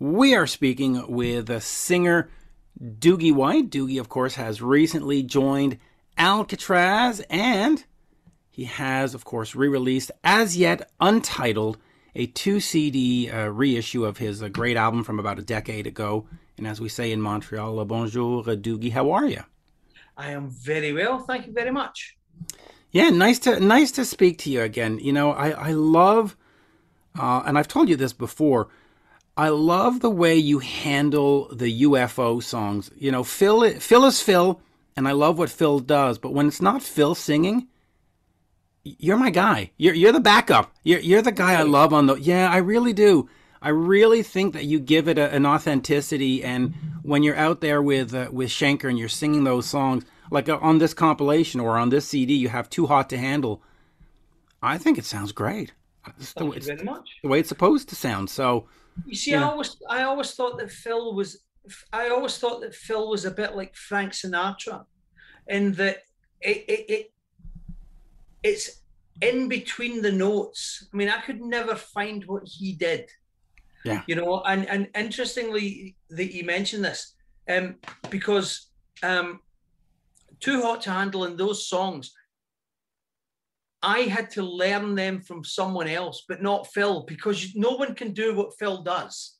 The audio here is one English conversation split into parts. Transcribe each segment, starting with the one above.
We are speaking with a singer Doogie White. Doogie, of course, has recently joined Alcatrazz and he has, of course, re released, as yet untitled, a two CD uh, reissue of his uh, great album from about a decade ago. And as we say in Montreal, bonjour, Doogie, how are you? I am very well, thank you very much. Yeah, nice to nice to speak to you again. You know, I I love, uh, and I've told you this before. I love the way you handle the UFO songs. You know, Phil Phil is Phil, and I love what Phil does. But when it's not Phil singing, you're my guy. You're you're the backup. You're you're the guy I love on the. Yeah, I really do. I really think that you give it a, an authenticity, and when you're out there with uh, with Schenker and you're singing those songs, like uh, on this compilation or on this CD, you have "Too Hot to Handle." I think it sounds great. It's Thank the, you very much. The way it's supposed to sound. So, you see, yeah. I always I always thought that Phil was I always thought that Phil was a bit like Frank Sinatra, in that it, it, it it's in between the notes. I mean, I could never find what he did. Yeah. You know, and and interestingly that you mentioned this, um, because um, too hot to handle in those songs. I had to learn them from someone else, but not Phil, because no one can do what Phil does,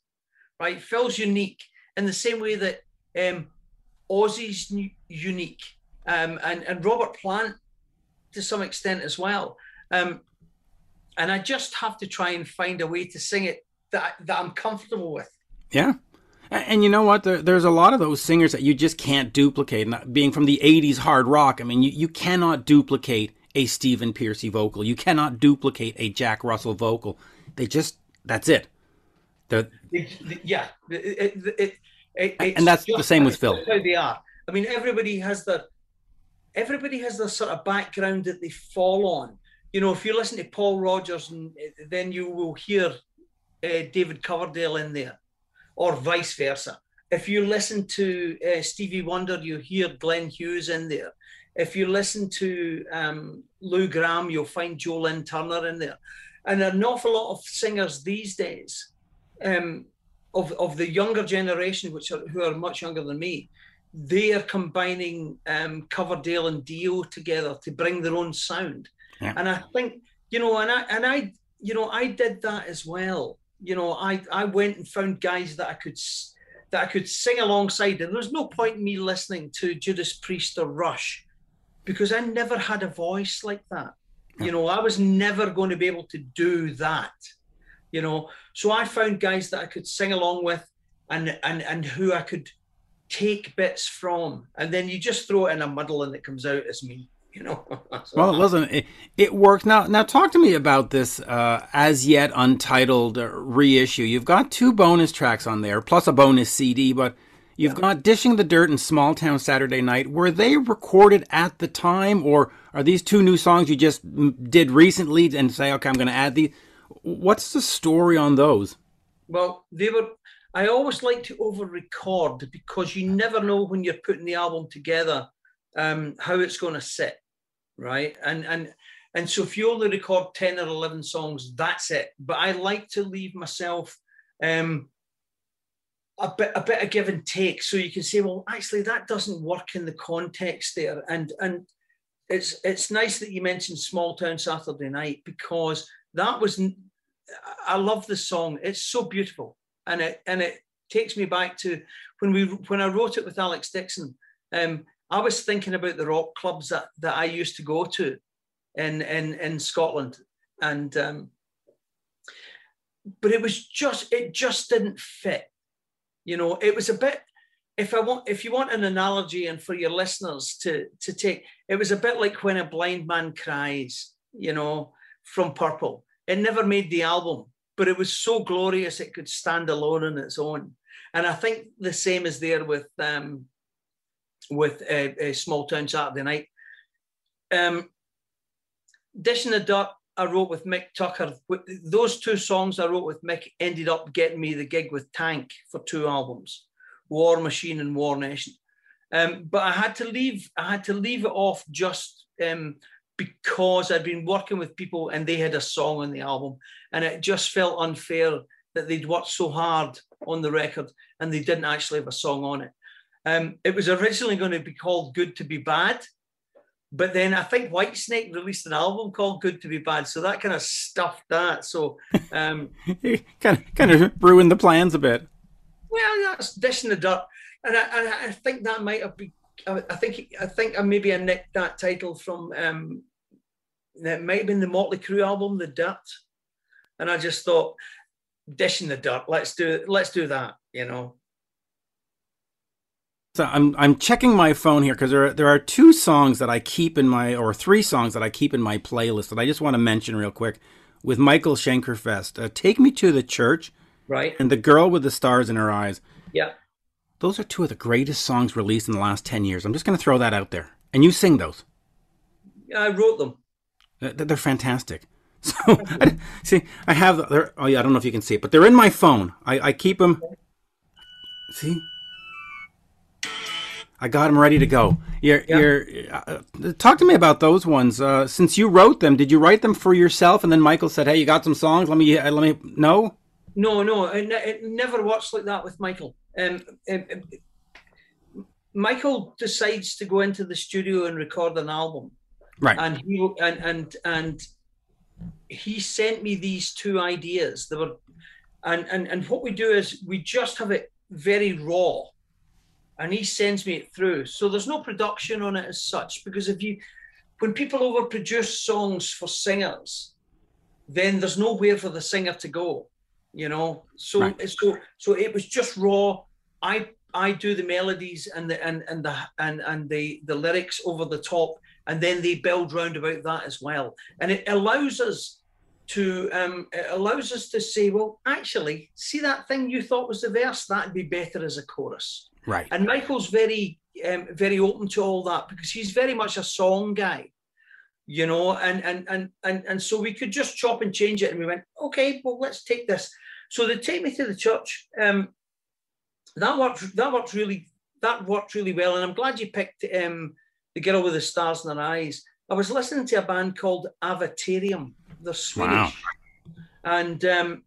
right? Phil's unique in the same way that um, Ozzy's unique, um, and and Robert Plant to some extent as well. Um, and I just have to try and find a way to sing it that that I'm comfortable with. Yeah. And you know what? There, there's a lot of those singers that you just can't duplicate. Being from the 80s hard rock, I mean, you, you cannot duplicate a Stephen Pearcy vocal. You cannot duplicate a Jack Russell vocal. They just, that's it. They're, yeah. It, it, it, and that's the same with Phil. How they are. I mean, everybody has their, everybody has their sort of background that they fall on. You know, if you listen to Paul Rodgers, and then you will hear uh, David Coverdale in there or vice versa. If you listen to uh, Stevie Wonder, you hear Glenn Hughes in there. If you listen to um, Lou Gramm, you'll find Joe Lynn Turner in there. And an awful lot of singers these days, um, of, of the younger generation, which are who are much younger than me, they are combining um, Coverdale and Dio together to bring their own sound. Yeah. And I think, you know, and I and I, you know, I did that as well you know, I I went and found guys that I could that I could sing alongside, and there's no point in me listening to Judas Priest or Rush because I never had a voice like that. You know, I was never going to be able to do that. You know, so I found guys that I could sing along with, and and and who I could take bits from, and then you just throw it in a muddle, and it comes out as me you know. well, it wasn't. It, it, worked. Now, now talk to me about this uh, as yet untitled uh, reissue. You've got two bonus tracks on there, plus a bonus CD, but you've yeah. got "Dishing the Dirt" and "Small Town Saturday Night." Were they recorded at the time, or are these two new songs you just did recently and say, "Okay, I'm going to add these"? What's the story on those? Well, they were. I always like to over-record because you never know when you're putting the album together um, how it's going to sit right? And and and so if you only record 10 or 11 songs, that's it. But I like to leave myself um, a bit a bit of give and take, so you can say, well, actually, that doesn't work in the context there. And and it's it's nice that you mentioned Small Town Saturday Night because that was I love the song. It's so beautiful, and it and it takes me back to when we when I wrote it with Alex Dixon. Um, I was thinking about the rock clubs that, that I used to go to in in in Scotland, and um, but it was just it just didn't fit. You know, it was a bit. If I want, if you want an analogy, and for your listeners to to take, it was a bit like when a blind man cries. You know, from Purple. It never made the album, but it was so glorious it could stand alone on its own. And I think the same is there with um, with a, a small town Saturday night. Um, Dishing the Dirt, I wrote with Mick Tucker. Those two songs I wrote with Mick ended up getting me the gig with Tank for two albums, War Machine and War Nation. Um, but I had to leave. I had to leave it off just um, because I'd been working with people and they had a song on the album, and it just felt unfair that they'd worked so hard on the record and they didn't actually have a song on it. Um, it was originally going to be called Good to Be Bad, but then I think Whitesnake released an album called Good to Be Bad, so that kind of stuffed that. So um, kind of kind of ruined the plans a bit. Well, that's dishing the dirt, and I, and I think that might have been. I think I think maybe I nicked that title from. Um, that might have been the Motley Crue album, The Dirt, and I just thought, dishing the dirt. Let's do let's do that. You know. So I'm I'm checking my phone here because there are, there are two songs that I keep in my or three songs that I keep in my playlist that I just want to mention real quick with Michael Schenker Fest. Uh, Take me to the church, right? And the girl with the stars in her eyes. Yeah, those are two of the greatest songs released in the last ten years. I'm just going to throw that out there, and you sing those. Yeah, I wrote them. They're fantastic. So I, see, I have. Oh yeah, I don't know if you can see it, but they're in my phone. I, I keep them. See, I got them ready to go. You're, yeah. you're, uh, talk to me about those ones. Uh, since you wrote them, did you write them for yourself? And then Michael said, "Hey, you got some songs? Let me, uh, let me know." No, no, it, it never works like that with Michael. Um, um, um, Michael decides to go into the studio and record an album, right? And he and and and he sent me these two ideas. They were, and and and what we do is we just have it very raw and he sends me it through. So there's no production on it as such because if you, when people overproduce songs for singers, then there's nowhere for the singer to go, you know. So right. so so it was just raw. I I do the melodies and the and and the and and the the lyrics over the top, and then they build round about that as well, and it allows us to um, it allows us to say, well, actually, see that thing you thought was the verse, that'd be better as a chorus. Right. And Michael's very, um, very open to all that because he's very much a song guy, you know. And and and and and so we could just chop and change it, and we went, okay, well, let's take this. So they take me to the church. Um, that worked. That worked really. That worked really well, and I'm glad you picked um, the girl with the stars in her eyes. I was listening to a band called Avatarium. They're Swedish, wow. and um,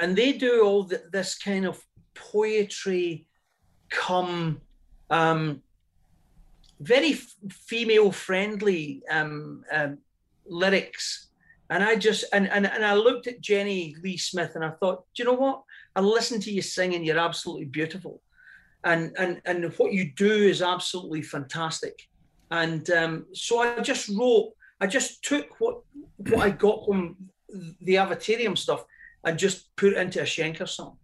and they do all the, this kind of poetry come um, very f- female friendly um, um, lyrics. And I just and, and and I looked at Jenny Lee Smith and I thought, do you know what? I listened to you singing, you're absolutely beautiful. And and and what you do is absolutely fantastic. And um, so I just wrote, I just took what what I got from the Avatarium stuff and just put it into a Schenker song.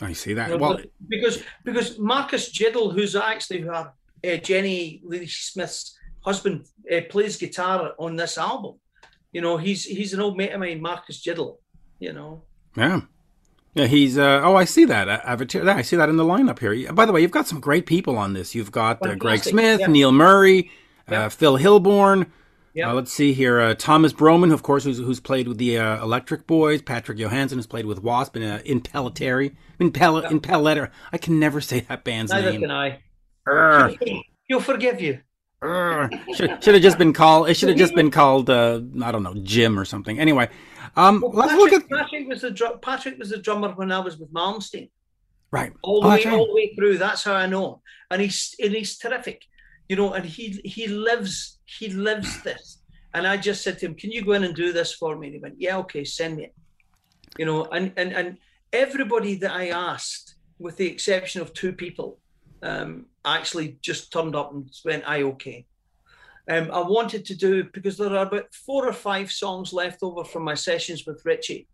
I see that. You know, well, because because Marcus Jidell, who's actually her, uh, Jenny Lee Smith's husband, uh, plays guitar on this album. You know, he's he's an old mate of mine, Marcus Jidell. You know. Yeah. Yeah, he's. Uh, oh, I see that. Avatar. I see that in the lineup here. By the way, you've got some great people on this. You've got uh, Greg Smith, yeah. Neil Murray, yeah. Uh, Phil Hilborne, yeah. Uh, let's see here. Uh, Thomas Broman, of course, who's, who's played with the uh, Electric Boys. Patrick Johansson has played with Wasp in, uh, in Pelletary. In, in Pelletter. I can never say that band's Neither name. Neither can I. He'll forgive you. should, should have just been called. It should have just been called. Uh, I don't know, Jim or something. Anyway, um, well, let's Patrick, look at Patrick was the dr- Patrick was the drummer when I was with Malmsteen. Right. All the oh, way, right. all the way through. That's how I know him, and he's and he's terrific, you know. And he he lives he lives this. And I just said to him, "Can you go in and do this for me?" And he went, "Yeah, okay, send me it." You know, and and and everybody that I asked, with the exception of two people, um, actually just turned up and went, "I okay." Um, I wanted to do because there are about four or five songs left over from my sessions with Ritchie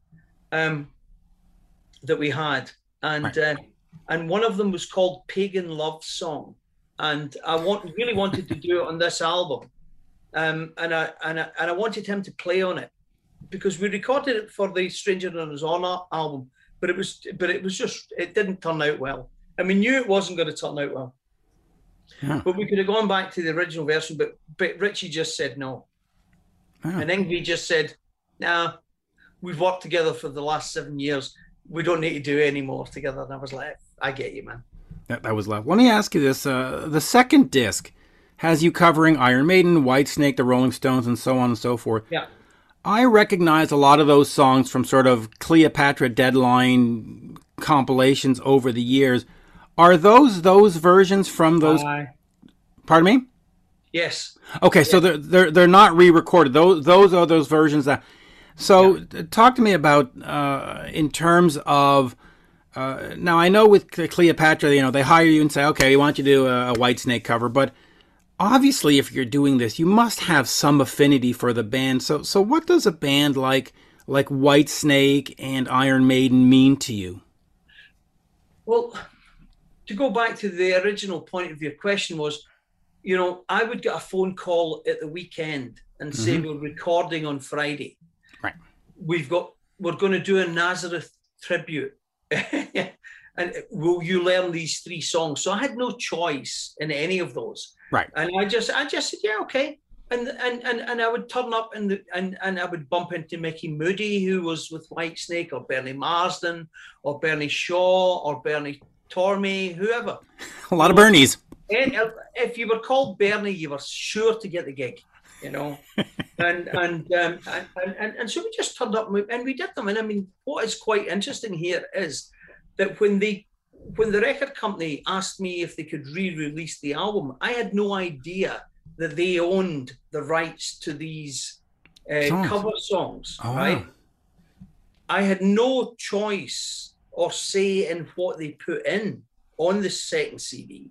um, that we had, and right. uh, and one of them was called "Pagan Love Song," and I want really wanted to do it on this album um, and I and I, and I wanted him to play on it because we recorded it for the Stranger in Us All album, but it was but it was just it didn't turn out well, and we knew it wasn't going to turn out well. Yeah. But we could have gone back to the original version, but but Ritchie just said no, yeah. and Yngwie just said, "Nah, we've worked together for the last seven years. We don't need to do any more together." And I was like, "I get you, man." That, that was love. Let me ask you this: uh, the second disc has you covering Iron Maiden, Whitesnake, the Rolling Stones, and so on and so forth. Yeah. I recognize a lot of those songs from sort of Cleopatra Deadline compilations over the years. Are those those versions from those? Uh, pardon me. Yes. Okay, so they're they're they're not re-recorded. Those those are those versions that. So yeah. talk to me about uh, in terms of. Uh, now I know with Cleopatra, you know they hire you and say, okay, we want you to do a, a Whitesnake cover, but obviously, if you're doing this, you must have some affinity for the band. So, so what does a band like like Whitesnake and Iron Maiden mean to you? Well, to go back to the original point of your question was, you know, I would get a phone call at the weekend and say mm-hmm. we're recording on Friday. Right. We've got we're going to do a Nazareth tribute. and will you learn these three songs? So I had no choice in any of those. Right. And I just I just said, yeah, okay. And and and, and I would turn up and and and I would bump into Micky Moody, who was with Whitesnake, or Bernie Marsden, or Bernie Shaw, or Bernie Tormé, whoever. A lot of Bernies. And if you were called Bernie, you were sure to get the gig, you know. and and, um, and and and so we just turned up and we, and we did them. And I mean, what is quite interesting here is that when they when the record company asked me if they could re-release the album, I had no idea that they owned the rights to these uh, songs. cover songs. Oh, right? Wow. I had no choice or say in what they put in on the second CD.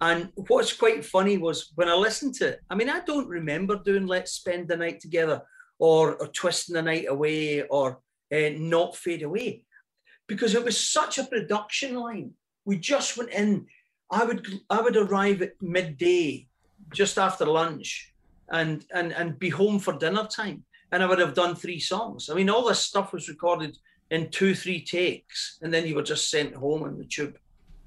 And what's quite funny was when I listened to it, I mean, I don't remember doing Let's Spend the Night Together or, or Twisting the Night Away or uh, Not Fade Away because it was such a production line. We just went in. I would I would arrive at midday, just after lunch, and and and be home for dinner time. And I would have done three songs. I mean, all this stuff was recorded in two, three takes, and then you were just sent home in the tube.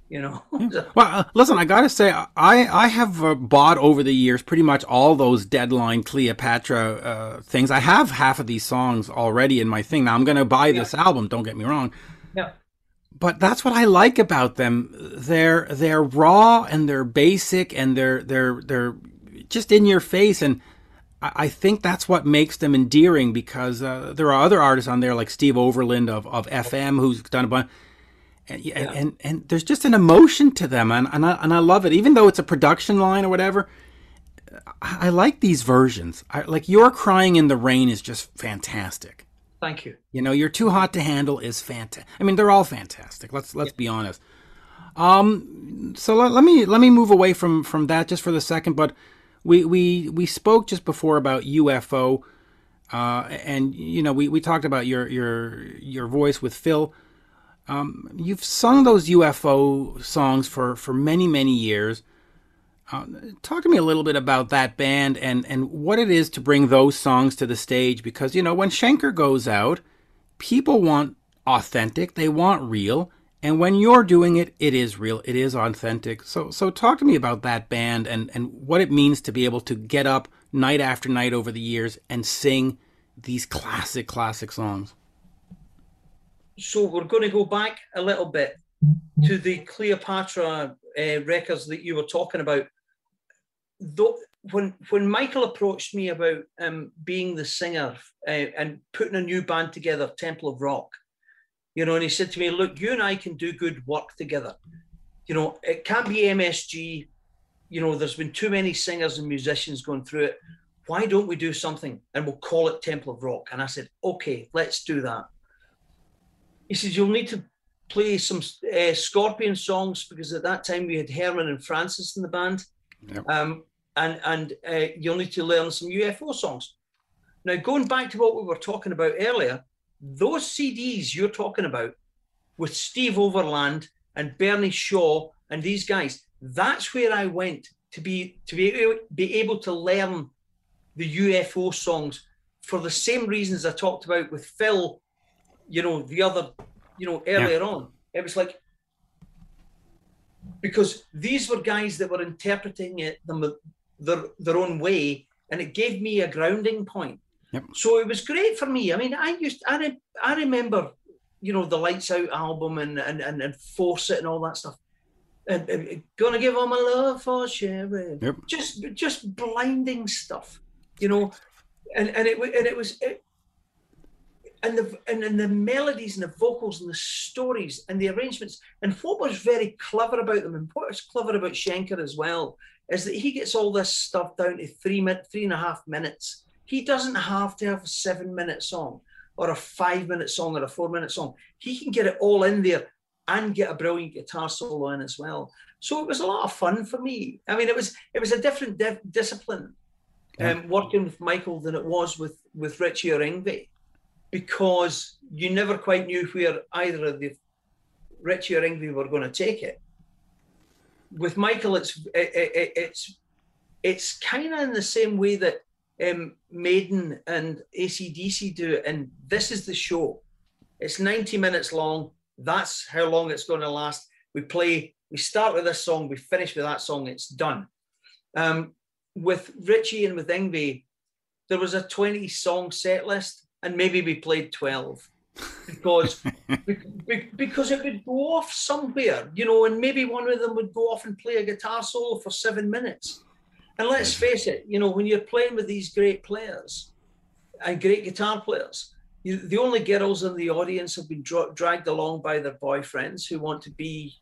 You know. well, uh, listen, I gotta say, I I have uh, bought over the years pretty much all those Deadline Cleopatra uh, things. I have half of these songs already in my thing. Now I'm gonna buy this album. Don't get me wrong. Yeah but that's what I like about them. They're they're raw and they're basic and they're they're they're just in your face and I think that's what makes them endearing because uh, there are other artists on there like Steve Overland of, of FM who's done a bunch. And, yeah. and, and there's just an emotion to them and, and, I, and I love it even though it's a production line or whatever I, I like these versions I, like your crying in the rain is just fantastic Thank you. You know, you're too hot to handle is fantastic. I mean, they're all fantastic. Let's let's yeah. be honest. Um, so let, let, me let me move away from from that just for the second. But we we we spoke just before about UFO, uh, and you know we, we talked about your your your voice with Phil. Um, you've sung those UFO songs for for many many years. Uh, talk to me a little bit about that band and, and what it is to bring those songs to the stage because, you know, when Schenker goes out, people want authentic, they want real. And when you're doing it, it is real, it is authentic. So, so talk to me about that band and, and what it means to be able to get up night after night over the years and sing these classic, classic songs. So, we're going to go back a little bit to the Cleopatra uh, records that you were talking about though, when when Michael approached me about um, being the singer uh, and putting a new band together, Temple of Rock, you know, and he said to me, "Look, you and I can do good work together. You know, it can't be MSG. You know, there's been too many singers and musicians going through it. Why don't we do something and we'll call it Temple of Rock?" And I said, "Okay, let's do that." He says, "You'll need to." Play some uh, Scorpion songs because at that time we had Herman and Francis in the band, Yep. Um, and and uh, you'll need to learn some UFO songs. Now, going back to what we were talking about earlier, those CDs you're talking about with Steve Overland and Bernie Shaw and these guys, that's where I went to be to be, be able to learn the UFO songs for the same reasons I talked about with Phil, you know, the other, you know, earlier yeah. on. It was like because these were guys that were interpreting it them their, their own way, and it gave me a grounding point. Yep. So it was great for me. I mean, I used I re, I remember, you know, the Lights Out album and and and, and Force It and all that stuff. And, and gonna give all my love for Sherry. Yep. Just just blinding stuff, you know. And and it and it was it, and the and, and the melodies and the vocals and the stories and the arrangements and what was very clever about them and what was clever about Schenker as well is that he gets all this stuff down to three minute three and a half minutes. He doesn't have to have a seven minute song or a five minute song or a four minute song. He can get it all in there and get a brilliant guitar solo in as well. So it was a lot of fun for me. I mean, it was it was a different di- discipline um, working with Michael than it was with with Ritchie or Yngwie because you never quite knew where either of the Ritchie or Yngwie were going to take it. With Michael, it's it, it, it's it's kind of in the same way that um, Maiden and ACDC do it, and this is the show. It's 90 minutes long. That's how long it's going to last. We play, we start with this song, we finish with that song, it's done. Um, with Ritchie and with Yngwie, there was a 20 song set list and maybe we played 12 because because it would go off somewhere, you know, and maybe one of them would go off and play a guitar solo for seven minutes. And let's face it, you know, when you're playing with these great players and great guitar players, you, the only girls in the audience have been dra- dragged along by their boyfriends who want to be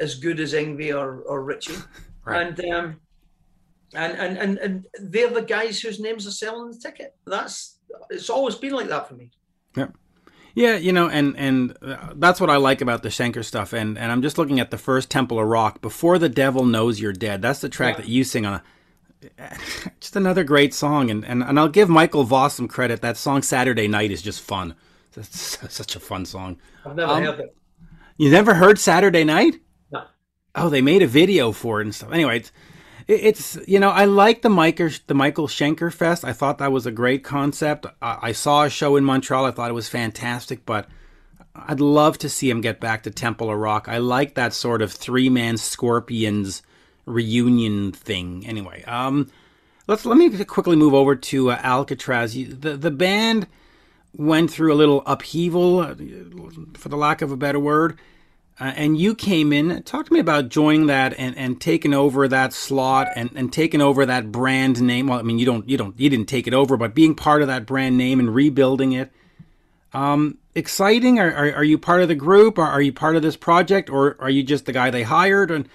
as good as Yngwie or, or Ritchie. Right. And um, and, and and and they're the guys whose names are selling the ticket. That's it's always been like that for me. Yeah. Yeah, you know, and and uh, that's what I like about the Schenker stuff. And and I'm just looking at the first Temple of Rock, "Before the Devil Knows You're Dead." That's the track yeah. that you sing on. A, just another great song, and, and and I'll give Michael Voss some credit. That song "Saturday Night" is just fun. It's such a fun song. I've never um, heard it. You never heard "Saturday Night"? No. Oh, they made a video for it and stuff. Anyway, it's, you know I like the Michael the Michael Schenker Fest. I thought that was a great concept. I, I, saw a show in Montreal. I thought it was fantastic, but I'd love to see him get back to Temple of Rock. I like that sort of three man Scorpions reunion thing. Anyway, um, let's let me quickly move over to uh, Alcatrazz. The the band went through a little upheaval, uh, for the lack of a better word. Uh, and you came in. Talk to me about joining that and, and taking over that slot and, and taking over that brand name. Well, I mean, you don't you don't you didn't take it over, but being part of that brand name and rebuilding it. Um, exciting? Are, are, are you part of the group? Or are you part of this project, or are you just the guy they hired? And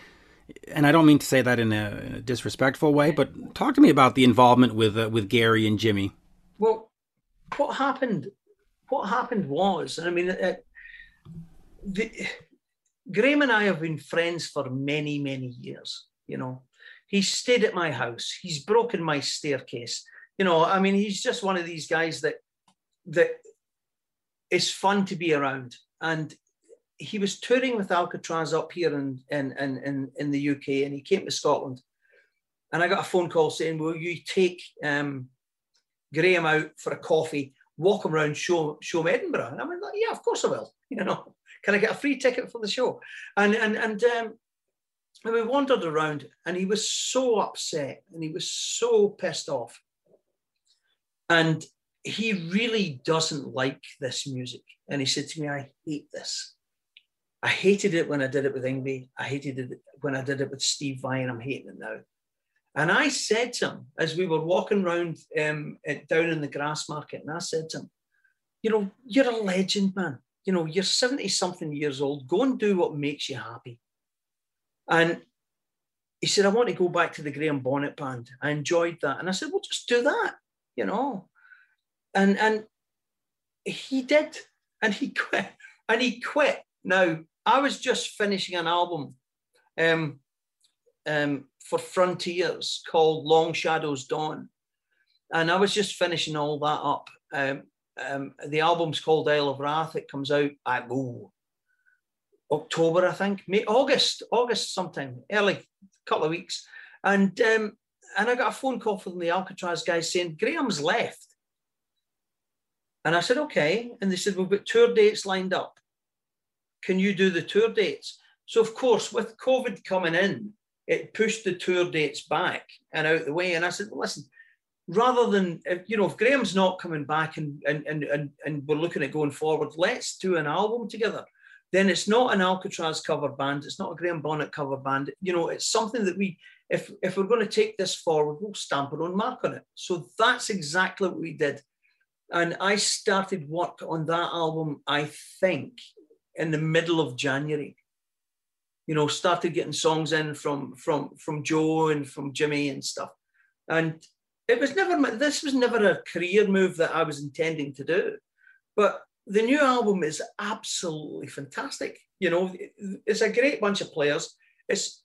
and I don't mean to say that in a, in a disrespectful way, but talk to me about the involvement with uh, with Gary and Jimmy. Well, what happened? What happened was, I mean, uh, the Graham and I have been friends for many, many years. You know, he's stayed at my house. He's broken my staircase. You know, I mean, he's just one of these guys that that is fun to be around. And he was touring with Alcatrazz up here in in in in, the UK, and he came to Scotland. And I got a phone call saying, "Will you take um, Graham out for a coffee, walk him around, show show him Edinburgh?" And I went, "Yeah, of course I will." You know, can I get a free ticket for the show? And and and um, and we wandered around, and he was so upset, and he was so pissed off, and he really doesn't like this music. And he said to me, "I hate this. I hated it when I did it with Yngwie. I hated it when I did it with Steve Vai, and I'm hating it now." And I said to him as we were walking around um, down in the Grassmarket, and I said to him, "You know, you're a legend, man you know, you're 70 something years old, go and do what makes you happy. And he said, I want to go back to the Graham Bonnet band. I enjoyed that. And I said, well, just do that, you know. And and he did. And he quit. And he quit. Now, I was just finishing an album um, um, for Frontiers called Long Shadows Dawn. And I was just finishing all that up. Um, um, the album's called Isle of Wrath. It comes out at ooh, October, I think, May, August, August sometime, early couple of weeks. And um, and I got a phone call from the Alcatraz guys saying Graham's left. And I said, okay. And they said, we've got tour dates lined up. Can you do the tour dates? So of course, with COVID coming in, it pushed the tour dates back and out the way. And I said, well, listen, rather than you know if Graham's not coming back and and and and, we're looking at going forward, let's do an album together. Then it's not an Alcatrazz cover band, it's not a Graham Bonnet cover band. You know, it's something that we if if we're going to take this forward, we'll stamp our own mark on it. So that's exactly what we did. And I started work on that album, I think, in the middle of January. You know, started getting songs in from from from Joe and from Jimmy and stuff. And it was never this was never a career move that I was intending to do. But the new album is absolutely fantastic. You know, it's a great bunch of players. It's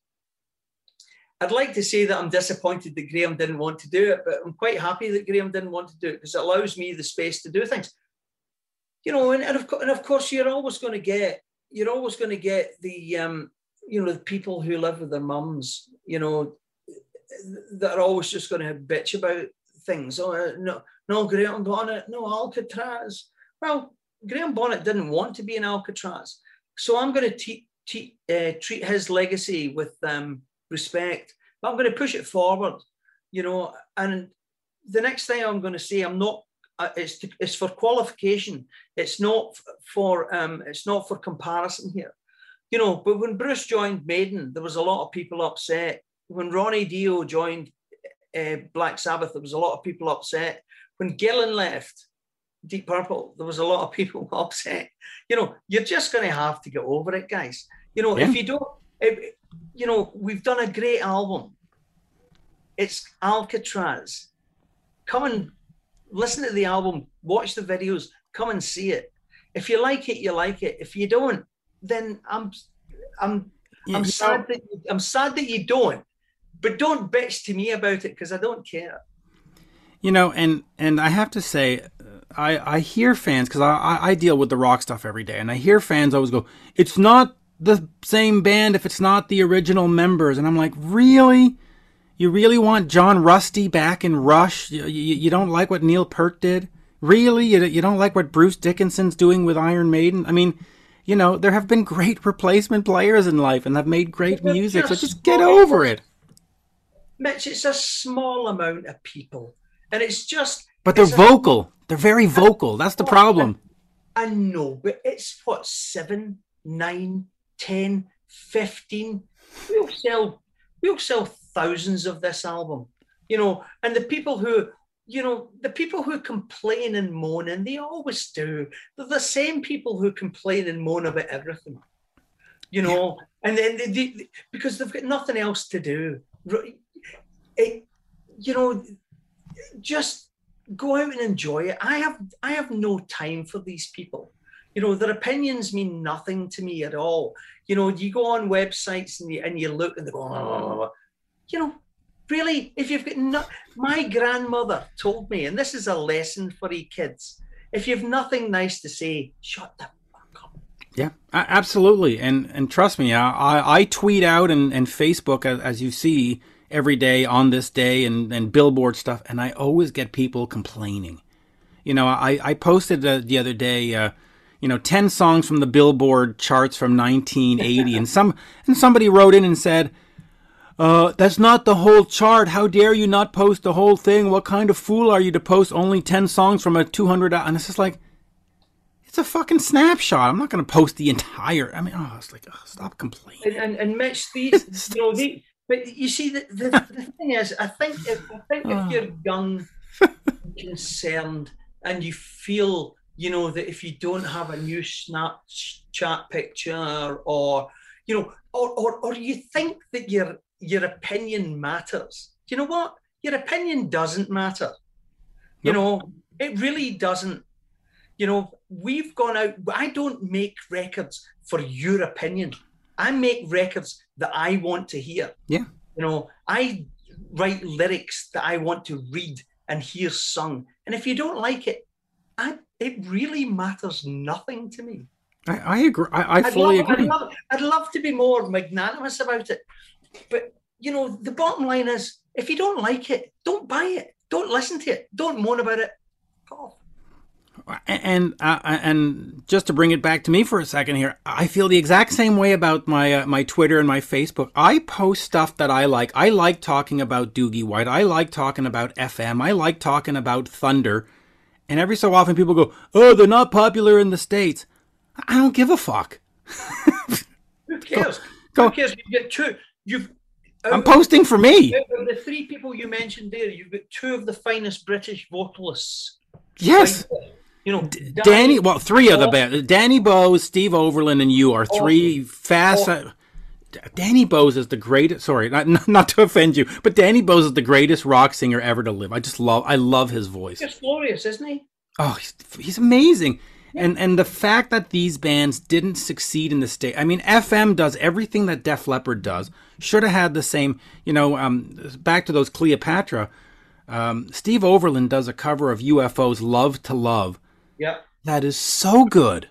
I'd like to say that I'm disappointed that Graham didn't want to do it, but I'm quite happy that Graham didn't want to do it because it allows me the space to do things. You know, and, and, of, and of course, you're always going to get you're always going to get the um, you know the people who live with their mums. You know, that are always just going to bitch about things. Oh uh, no, no Graham Bonnet, no Alcatrazz. Well, Graham Bonnet didn't want to be in Alcatrazz, so I'm going to te- te- uh, treat his legacy with um, respect. But I'm going to push it forward, you know. And the next thing I'm going to say, I'm not. Uh, it's to, it's for qualification. It's not for um, it's not for comparison here, you know. But when Bruce joined Maiden, there was a lot of people upset. When Ronnie Dio joined uh, Black Sabbath, there was a lot of people upset. When Gillan left Deep Purple, there was a lot of people upset. You know, you're just going to have to get over it, guys. You know, yeah. if you don't, if, you know, we've done a great album. It's Alcatrazz. Come and listen to the album, watch the videos, come and see it. If you like it, you like it. If you don't, then I'm I'm I'm sad that you, I'm sad that you don't. But don't bitch to me about it because I don't care. You know, and and I have to say, I I hear fans because I I deal with the rock stuff every day, and I hear fans always go, "It's not the same band if it's not the original members. And I'm like, really? You really want John Rutsey back in Rush? You, you, you don't like what Neil Peart did? Really? You, you don't like what Bruce Dickinson's doing with Iron Maiden? I mean, you know, there have been great replacement players in life and have made great music, so just get over it. Mitch, it's a small amount of people. And it's just. But they're vocal. A, they're very vocal. That's the oh, problem. I know, but it's what, seven, nine, 10, 15. We'll sell, we'll sell thousands of this album, you know, and the people who, you know, the people who complain and moan, and they always do, they're the same people who complain and moan about everything, you know, yeah. and then they, they, because they've got nothing else to do. It, you know, just go out and enjoy it. I have I have no time for these people. You know, their opinions mean nothing to me at all. You know, you go on websites and you, and you look and they go, oh, you know, really, if you've got no, my grandmother told me, and this is a lesson for you kids, if you've nothing nice to say, shut the fuck up. Yeah, absolutely. And and trust me, I, I tweet out and, and Facebook, as, as you see, every day on this day and, and billboard stuff, and I always get people complaining. You know, I, I posted uh, the other day, uh, you know, 10 songs from the Billboard charts from 1980 and some and somebody wrote in and said, uh, that's not the whole chart. How dare you not post the whole thing? What kind of fool are you to post only 10 songs from a 200 and it's just like it's a fucking snapshot. I'm not going to post the entire. I mean, oh, it's like, oh, stop complaining. And, and, and Mitch, these, you know, the, but you see, the, the, the thing is, I think if I think if ah. you're young, concerned, and you feel you know that if you don't have a new Snapchat picture or you know or, or or you think that your your opinion matters you know what? Your opinion doesn't matter. You know it really doesn't. You know we've gone out i don't make records for your opinion. I make records that i want to hear yeah you know i write lyrics that i want to read and hear sung and if you don't like it I it really matters nothing to me. I, I agree. I, I fully love, agree. I'd love, I'd love to be more magnanimous about it, but you know, the bottom line is, if you don't like it, don't buy it. Don't listen to it. Don't moan about it. Go. And uh, and just to bring it back to me for a second here, I feel the exact same way about my uh, my Twitter and my Facebook. I post stuff that I like. I like talking about Doogie White. I like talking about FM. I like talking about Thunder. And every so often people go, oh, they're not popular in the States. I don't give a fuck. Who cares? Go, Who cares? You get two. You've. I'm posting for me. the three people you mentioned there, you've got two of the finest British vocalists Yes. Like, you know, D- Danny, well, three of the band. Danny Bowes, Steve Overland, and you are three fast. Oh. Danny Bowes is the greatest. Sorry, not not to offend you, but Danny Bowes is the greatest rock singer ever to live. I just love. I love his voice. He's glorious, isn't he? Oh, he's, he's amazing. And and the fact that these bands didn't succeed in the state. I mean, FM does everything that Def Leppard does. Should have had the same. You know, um, back to those Cleopatra. Um, Steve Overland does a cover of UFO's "Love to Love." Yeah, That is so good.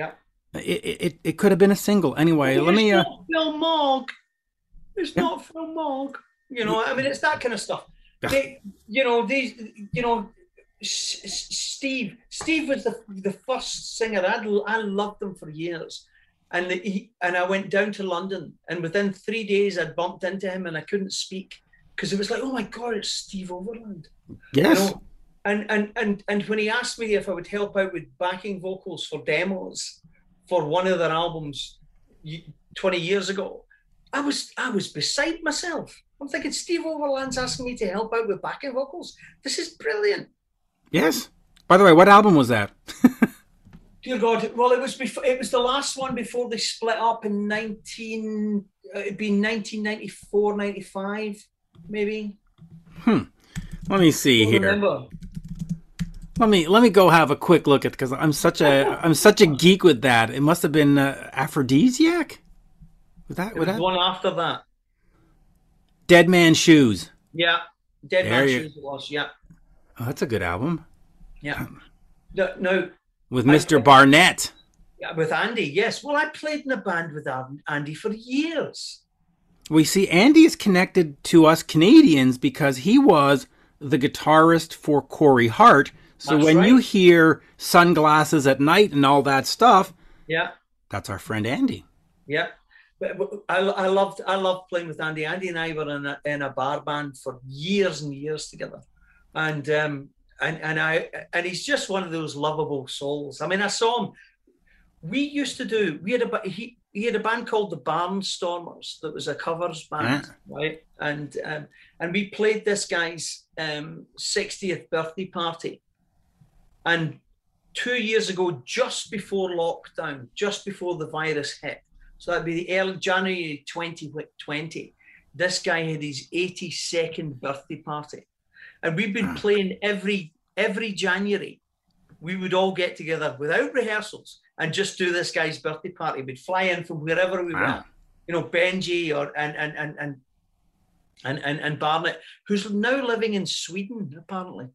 yeah. It it, it could have been a single. Anyway, let me. Uh, not Phil Mogg. It's Yeah. not Phil Mogg. You know, I mean, it's that kind of stuff. They, you know, these, you know, S- Steve. Steve was the the first singer. I I loved him for years, and the, he, and I went down to London, and within three days, I bumped into him, and I couldn't speak because it was like, oh my god, it's Steve Overland. yes. You know, and and and and when he asked me if I would help out with backing vocals for demos for one of their albums 20 years ago, I was I was beside myself. I'm thinking Steve Overland's asking me to help out with backing vocals. This is brilliant. Yes. By the way, what album was that? Dear God, well, it was before. It was the last one before they split up in 19. Uh, it'd been 1994, 95, maybe. Hmm. Let me see I here. remember. Let me let me go have a quick look at because I'm such a I'm such a geek with that. It must have been uh, Aphrodisiac. Was that was that one after that. Dead Man Shoes? Yeah, Dead There Man you- Shoes was. Yeah, Oh, that's a good album yeah. No, no, with Mr. Barnett. Yeah, with Andy, yes. Well, I played in a band with Andy for years. We see Andy is connected to us Canadians because he was the guitarist for Corey Hart. So That's when right. you hear Sunglasses at Night and all that stuff, Yeah, that's our friend Andy. yeah. I, I loved I loved playing with Andy. Andy and I were in a, in a bar band for years and years together, and um and and I and he's just one of those lovable souls. I mean, I saw him. We used to do. We had a he he had a band called the Barnstormers that was a covers band, right? And um, and we played this guy's um 60th birthday party, and two years ago, just before lockdown, just before the virus hit. So that'd be the early January 2020. This guy had his 82nd birthday party. And we've been Ah. playing every every January. We would all get together without rehearsals and just do this guy's birthday party. We'd fly in from wherever we Wow. were. You know, Benji or and and and and and, and, and Barnett, who's now living in Sweden, apparently.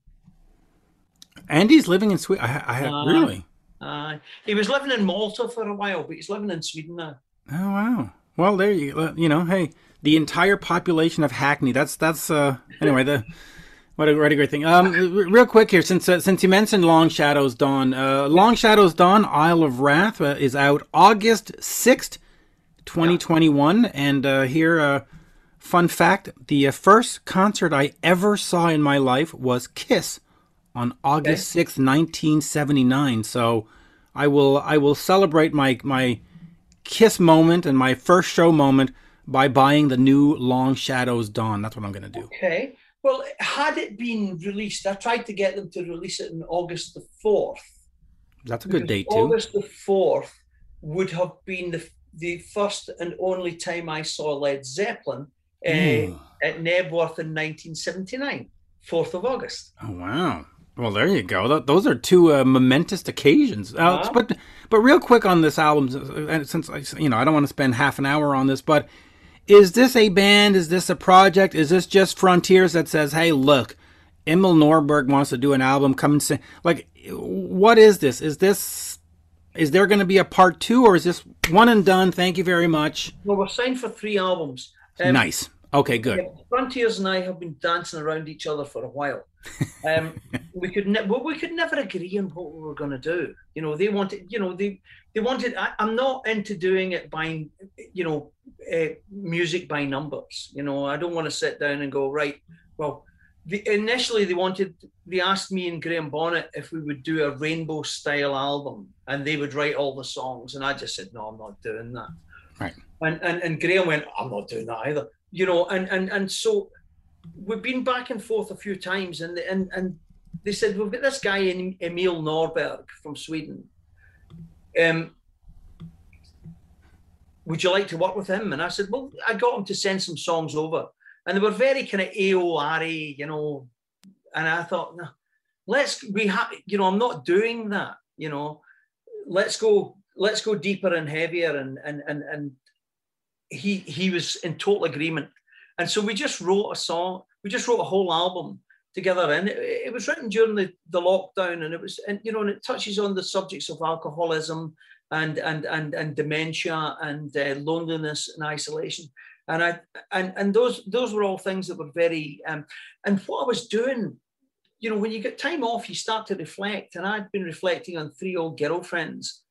Andy's living in Sweden. I, I Uh, really. Uh, he was living in Malta for a while, but he's living in Sweden now. Oh wow. Well, there you you know, hey, the entire population of Hackney. That's that's uh anyway the what a, what a great thing. Um, real quick here, since uh, since you mentioned Long Shadows Dawn, uh, Long Shadows Dawn, Isle of Wrath uh, is out August sixth, twenty twenty one, and uh, here, uh, fun fact: the uh, first concert I ever saw in my life was Kiss on August sixth, nineteen seventy nine. So, I will I will celebrate my my kiss moment and my first show moment by buying the new Long Shadows Dawn. That's what I'm going to do. Okay. Well, had it been released, I tried to get them to release it on August the 4th. That's a good date too. August the 4th would have been the, the first and only time I saw Led Zeppelin uh, at Knebworth in 1979, 4th of August. Oh wow. Well, there you go. Those are two uh, momentous occasions. Uh, Uh-huh. But but real quick on this album, uh, since I, you know I don't want to spend half an hour on this, but is this a band? Is this a project? Is this just Frontiers that says, "Hey, look, Emil Norberg wants to do an album. Come and sing." Like, what is this? Is this is there going to be a part two, or is this one and done? Thank you very much. Well, we're signed for three albums. Um, nice. Okay, good. Yeah, Frontiers and I have been dancing around each other for a while. Um, we could ne- well, we could never agree on what we were going to do. You know, they wanted, you know, they they wanted. I, I'm not into doing it by, you know, uh, music by numbers. You know, I don't want to sit down and go right. Well, the, initially they wanted. They asked me and Graham Bonnet if we would do a rainbow style album, and they would write all the songs, and I just said no, I'm not doing that. Right. And and and Graham went, I'm not doing that either you know, and and and so we've been back and forth a few times, and and and they said we've got this guy Emil Norberg from Sweden. Um, would you like to work with him? And I said, well, I got him to send some songs over, and they were very kind of AOR, you know. And I thought, no, let's we have, you know, I'm not doing that, you know. Let's go, let's go deeper and heavier, and and and and he he was in total agreement, and so we just wrote a song. We just wrote a whole album together, and it, it was written during the the lockdown, and it was, and you know, and it touches on the subjects of alcoholism and and and and dementia and uh, loneliness and isolation. And i and and those those were all things that were very um and what i was doing you know when you get time off you start to reflect. And i'd been reflecting on three old girlfriends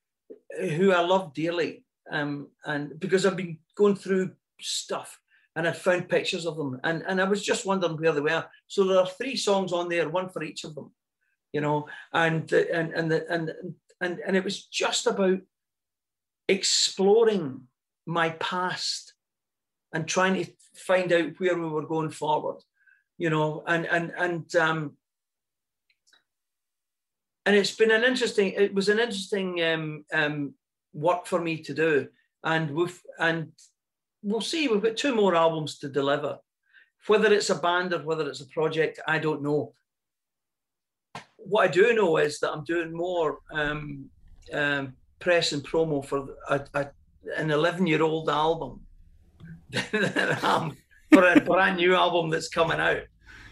who i love dearly. Um and because i've been going through stuff and I'd found pictures of them and, and I was just wondering where they were. So there are three songs on there, one for each of them, you know, and and and the, and and and it was just about exploring my past and trying to find out where we were going forward you know and and and um and it's been an interesting it was an interesting um um work for me to do and we've and we'll see. We've got two more albums to deliver. Whether it's a band or whether it's a project i don't know. What I do know is that I'm doing more um, um, press and promo for a, a, an 11 year old album than um, for a brand new album that's coming out.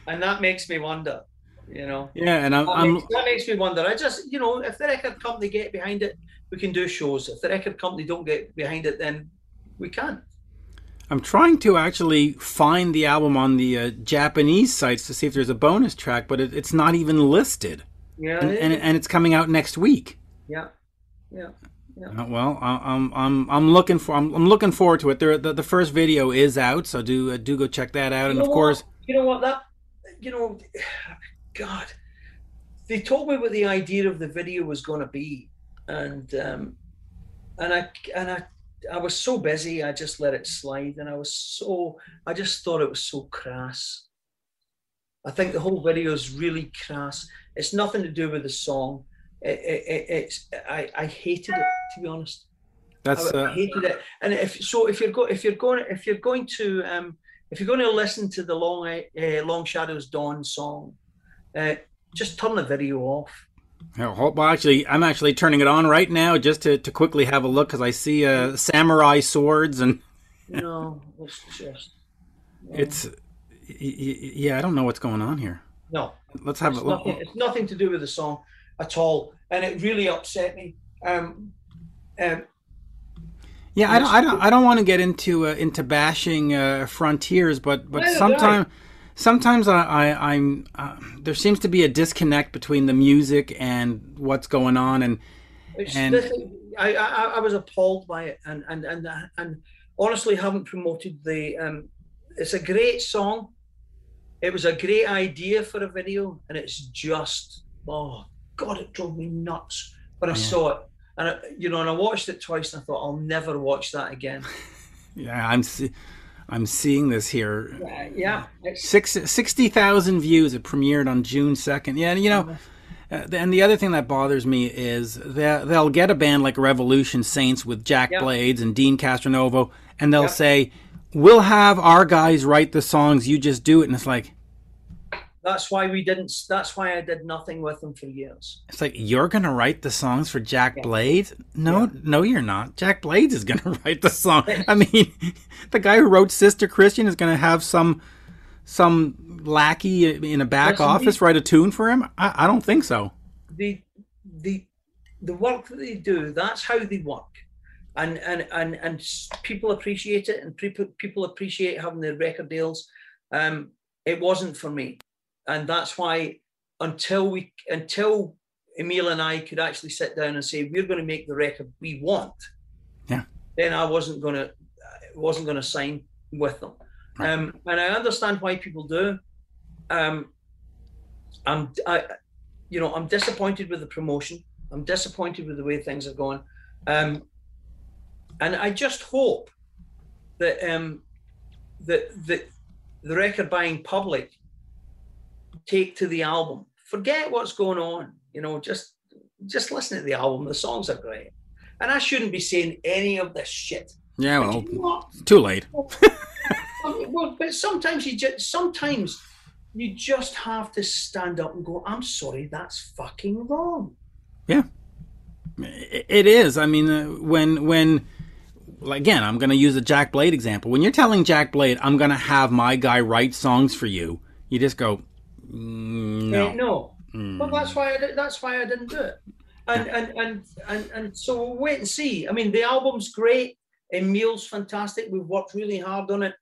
And that makes me wonder, you know. Yeah, and I'm that, I'm, makes, that makes me wonder. I just, you know, if the record company get behind it, we can do shows. If the record company don't get behind it, then we can't. I'm trying to actually find the album on the uh, Japanese sites to see if there's a bonus track, but it, it's not even listed. Yeah, and, it and, and it's coming out next week. yeah, yeah. Uh, well, I- I'm I'm I'm looking for I'm, I'm looking forward to it. There, the, the first video is out, so do uh, do go check that out. And of course, what? you know what that, you know, God, they told me what the idea of the video was going to be, and um, and I and I I was so busy, I just let it slide, and I was so I just thought it was so crass. I think the whole video is really crass. It's nothing to do with the song. It, it, it, it's I, I hated it to be honest. that's I uh, hated it. And if so, if you're go, if you're going, if you're going to, um, if you're going to listen to the long, uh, long shadows dawn song, uh, just turn the video off. Well, actually, I'm actually turning it on right now just to, to quickly have a look because I see uh, samurai swords and no, it's just it's yeah. I don't know what's going on here. no. Let's have It's a look. nothing, it's nothing to do with the song at all, and it really upset me. Um, um, Yeah, I don't, I don't, I don't want to get into uh, into bashing uh, frontiers, but but Neither do I. sometimes sometimes I, I I'm uh, there seems to be a disconnect between the music and what's going on, and And- I, I I was appalled by it, and and and and honestly haven't promoted the. Um, it's a great song. It was a great idea for a video, and it's just oh god, it drove me nuts when I Yeah. saw it, and I, you know, and I watched it twice, and I thought I'll never watch that again. yeah, I'm see, I'm seeing this here. Yeah, yeah, Six, 60,000 views. It premiered on June 2nd. Yeah, and you know, uh, and the other thing that bothers me is that they'll get a band like Revolution Saints with Jack. Blades and Deen Castronovo, and they'll say, "We'll have our guys write the songs. You just do it." And it's like, that's why we didn't. That's why I did nothing with them for years. it's like you're gonna write the songs for Jack Yeah. Blades? No, Yeah. no, you're not. Jack Blades is gonna write the song. I mean, the guy who wrote Sister Christian is gonna have some some lackey in a back Listen, office write a tune for him. I, I don't think so. the the the work that they do that's how they work and and and and people appreciate it and people people appreciate having their record deals um it wasn't for me and that's why until we until Emil and I could actually sit down and say we're going to make the record we want Yeah. then I wasn't going to wasn't going to sign with them Right. um and I understand why people do um I'm I you know, I'm disappointed with the promotion. I'm disappointed with the way things are going. Um, and I just hope that um, that that the record buying public take to the album forget what's going on. You know, just just listen to the album. The songs are great, and I shouldn't be saying any of this shit. Yeah, well, you know too late. well, but sometimes you just sometimes you just have to stand up and go, "I'm sorry, that's fucking wrong." Yeah, it is. I mean, uh, when when again, I'm going to use the Jack Blade example. When you're telling Jack Blade, I'm going to have my guy write songs for you, you just go, no, uh, no. Mm. Well, that's why I did, that's why I didn't do it. And, and and and and so we'll wait and see. I mean, the album's great. Emil's fantastic. We've worked really hard on it.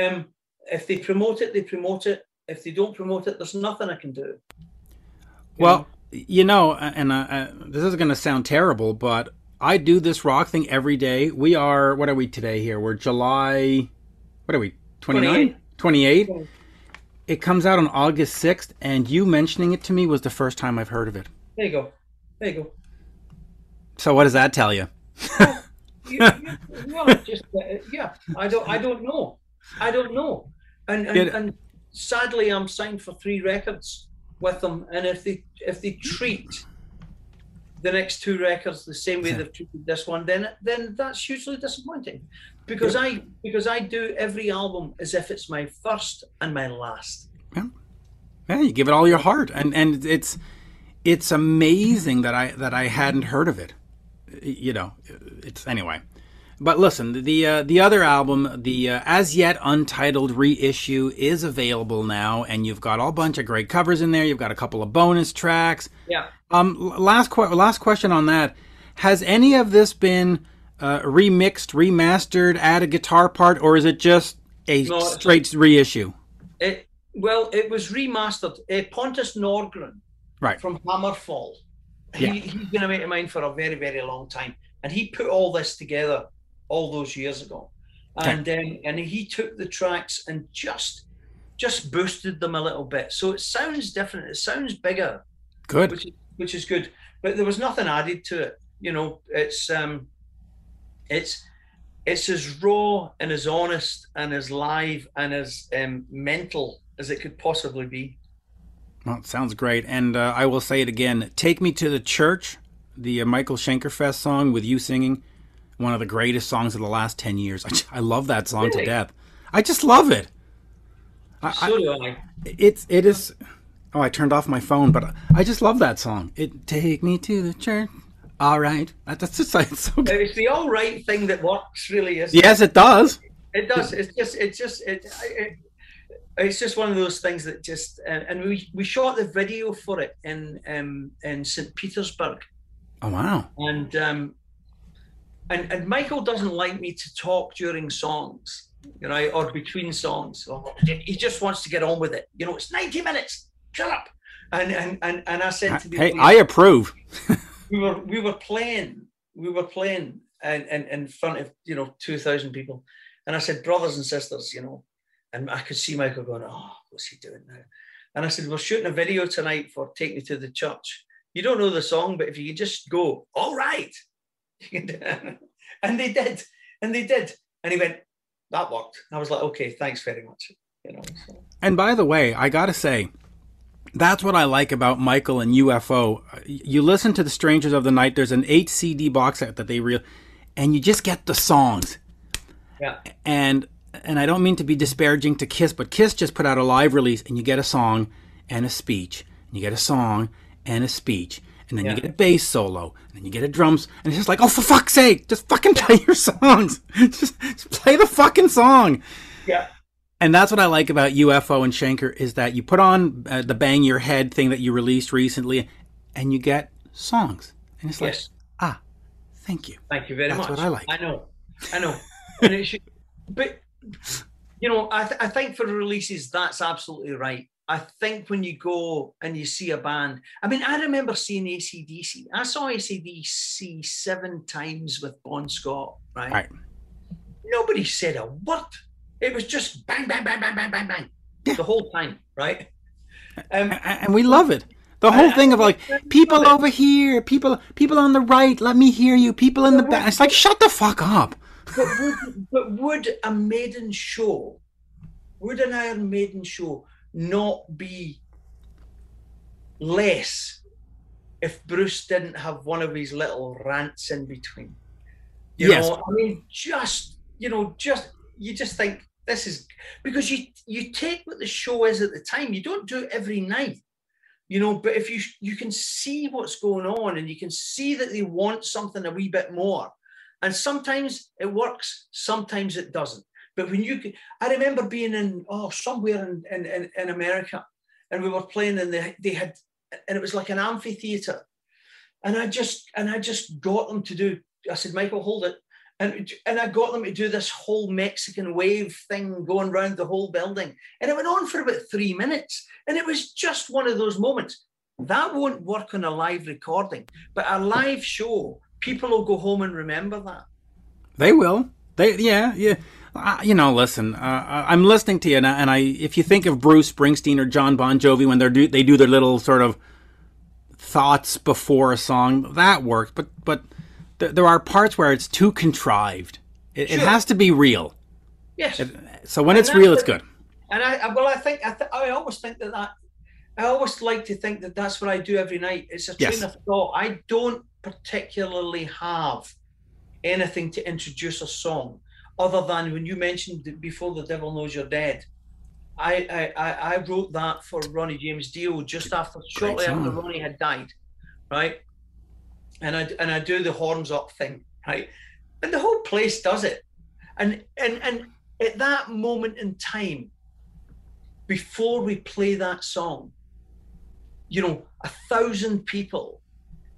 Um, if they promote it, they promote it. If they don't promote it, there's nothing I can do. Well, you know, and uh, uh, this is going to sound terrible, but I do this rock thing every day. We are, what are we today here? We're July, what are we, 29? 28. 28? It comes out on August 6th, and you mentioning it to me was the first time I've heard of it. There you go. There you go. So what does that tell you? you, you, just, uh, yeah, I don't, I don't know. I don't know. And, and, it, and sadly, I'm signed for three records with them. And if they, if they treat the next two records the same way they've treated this one, then then that's hugely disappointing. Because yeah. I because I do every album as if it's my first and my last. Yeah. Yeah, you give it all your heart. And and it's it's amazing that I that I hadn't heard of it. You know, it's anyway. But listen, the uh, the other album, the uh, as yet untitled reissue, is available now, and you've got a bunch of great covers in there. You've got a couple of bonus tracks. Yeah. Um. Last qu- last question on that: Has any of this been uh, remixed, remastered, add a guitar part, or is it just a no, straight reissue? It well, it was remastered. Uh, Pontus Norgren, right from Hammerfall. Yeah. He, he's been a mate of mine for a very very long time, and he put all this together all those years ago, and um, and he took the tracks and just just boosted them a little bit. So it sounds different. It sounds bigger. Good. Which is, which is good. But there was nothing added to it. You know, it's um, it's it's as raw and as honest and as live and as um, mental as it could possibly be. Well, it sounds great. And uh, I will say it again Take Me to the Church, the uh, Michael Schenker Fest song with you singing one of the greatest songs of the last 10 years. I, I love that song really? to death. I just love it. I, so do I. It's, it is. Oh, I turned off my phone, but I just love that song. It take me to the church. All right, that's just it's so good. It's the all right thing that works, really. Is yes, it does. It does. It's just, it's just, it, it, it's just one of those things that just, uh, and we we shot the video for it in um, in St. Petersburg. Oh wow! And um, and and Michael doesn't like me to talk during songs, you know, or between songs. He just wants to get on with it. You know, it's ninety minutes. Shut up. And and and, and I said to the hey, I approve. we were we were playing we were playing and in, in, in front of you know two thousand people, and I said, brothers and sisters, you know, and I could see Michael going, oh, what's he doing now? And I said, we're shooting a video tonight for Take Me to the Church. You don't know the song, but if you just go, all right, and they did, and they did. And he went, that worked. And I was like, okay, thanks very much. You know. So. And by the way, I gotta say, that's what I like about Michael and UFO. You listen to the Strangers in the Night. There's an eight CD box set that they real, and you just get the songs. Yeah. And and I don't mean to be disparaging to Kiss, but Kiss just put out a live release, and you get a song and a speech, and you get a song and a speech, and then yeah. you get a bass solo, and then you get a drums, and it's just like, oh, for fuck's sake, just fucking play your songs. just, just play the fucking song. Yeah. And that's what I like about UFO and Schenker is that you put on uh, the bang your head thing that you released recently, and you get songs, and it's like, yes. ah, thank you. Thank you very that's much. That's what I like. I know, I know, and it should, but you know, I, th- I think for releases that's absolutely right. I think when you go and you see a band, I mean, I remember seeing ACDC. I saw ACDC seven times with Bon Scott, right? right. Nobody said a word. It was just bang, bang, bang, bang, bang, bang, bang yeah. the whole time, right? Um, and we love it. The whole I, thing of like people over here, people, people on the right, let me hear you. People in the back. It's like shut the fuck up. But would, but would a maiden show, would an Iron Maiden show not be less if Bruce didn't have one of his little rants in between. You Yes. know, I mean, just you know, just you just think this is because you you take what the show is at the time. You don't do it every night, you know. But if you you can see what's going on and you can see that they want something a wee bit more, and sometimes it works, sometimes it doesn't. But when you, I remember being in oh somewhere in in, in, America, and we were playing, and they they had, and it was like an amphitheater, and I just and I just got them to do. I said, Michael, hold it. And, and I got them to do this whole Mexican wave thing going around the whole building. And it went on for about three minutes. And it was just one of those moments. That won't work on a live recording, but a live show, people will go home and remember that. They will. They yeah yeah. You know, listen. Uh, I'm listening to you, and I, and I, if you think of Bruce Springsteen or John Bon Jovi when they're do they do their little sort of thoughts before a song, that works. But but th- there are parts where it's too contrived. It, it has to be real. Yes. So when And it's real, it's good. And I, well, I think I, th- I always think that that I always like to think that that's what I do every night. It's a train Yes. of thought. I don't particularly have anything to introduce a song other than when you mentioned before the devil knows you're dead. I I, I, I wrote that for Ronnie James Dio just after shortly after. Ronnie had died, right? And I and I do the horns up thing, right? And the whole place does it. And and and at that moment in time, before we play that song, you know, a thousand people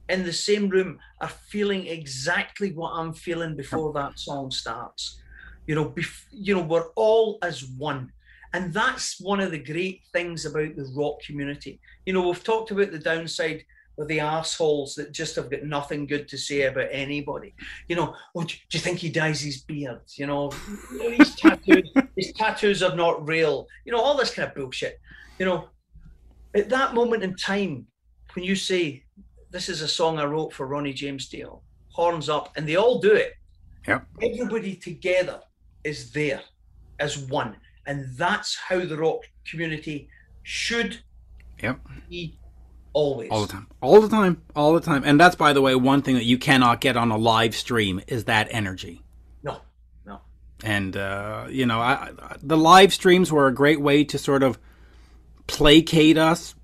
in the same room are feeling exactly what I'm feeling before that song starts. You know, bef- you know, we're all as one. And that's one of the great things about the rock community. You know, we've talked about the downside of the assholes that just have got nothing good to say about anybody. You know, oh, do do you think he dyes his beard? You know, oh, his tattoos, his tattoos are not real. You know, all this kind of bullshit. You know, at that moment in time, when you say, This is a song I wrote for Ronnie James Dio, horns up, and they all do it, Yep. everybody together is there as one. And that's how the rock community should Yep. be always. All the time. All the time. All the time. And that's, by the way, one thing that you cannot get on a live stream is that energy. No, no. And uh, you know, I, I, the live streams were a great way to sort of placate us,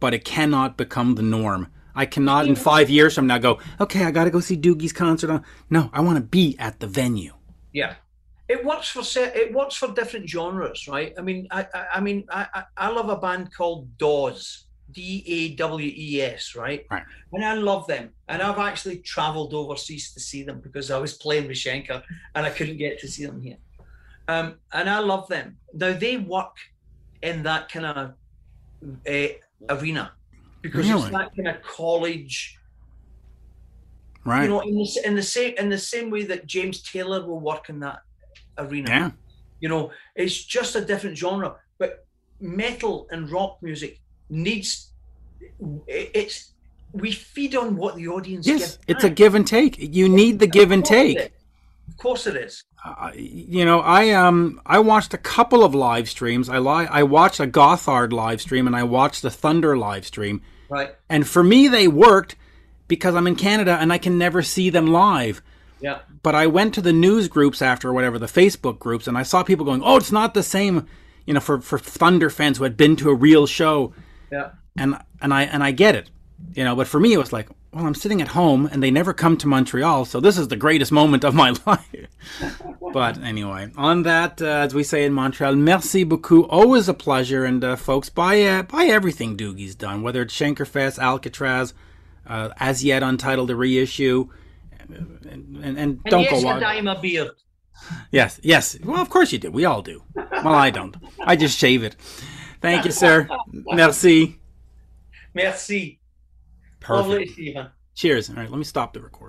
but it cannot become the norm. I cannot in five years from now go, okay, I got to go see Doogie's concert. No, I want to be at the venue. Yeah, it works for set. It works for different genres, right? I mean, I, I, I mean, I, I- I love a band called Dawes, D A W E S, right? Right. And I love them, and I've actually travelled overseas to see them because I was playing with Schenker and I couldn't get to see them here. Um, and I love them. Now they work in that kind of uh, arena because Really? it's that kind of college Right. you know, in the, in the same in the same way that James Taylor will work in that arena. yeah. You know, it's just a different genre. But metal and rock music needs it- it's we feed on what the audience Yes, it's a give and take. You need the give and it take. Of course it is. Uh, you know, I um I watched a couple of live streams. I li- I watched a Gotthard live stream and I watched the Thunder live stream. Right. And for me, they worked because I'm in Canada and I can never see them live. Yeah. But I went to the news groups after, whatever, the Facebook groups, and I saw people going, oh, it's not the same, you know, for, for Thunder fans who had been to a real show. Yeah. And, and, I, and I get it, you know, but for me, it was like, well, I'm sitting at home and they never come to Montreal, so this is the greatest moment of my life. but anyway, on that, uh, as we say in Montreal, merci beaucoup. Always a pleasure. And uh, folks, buy uh, buy everything Doogie's done, whether it's Shankerfest, Alcatrazz, uh, as yet untitled a reissue, and, and, and And don't yes, go I on. dye my beard. Yes, yes. Well, of course you do. We all do. Well, I don't. I just shave it. Thank you, sir. Merci. Merci. Perfect. Lovely to see you. man. Cheers. All right, let me stop the recording.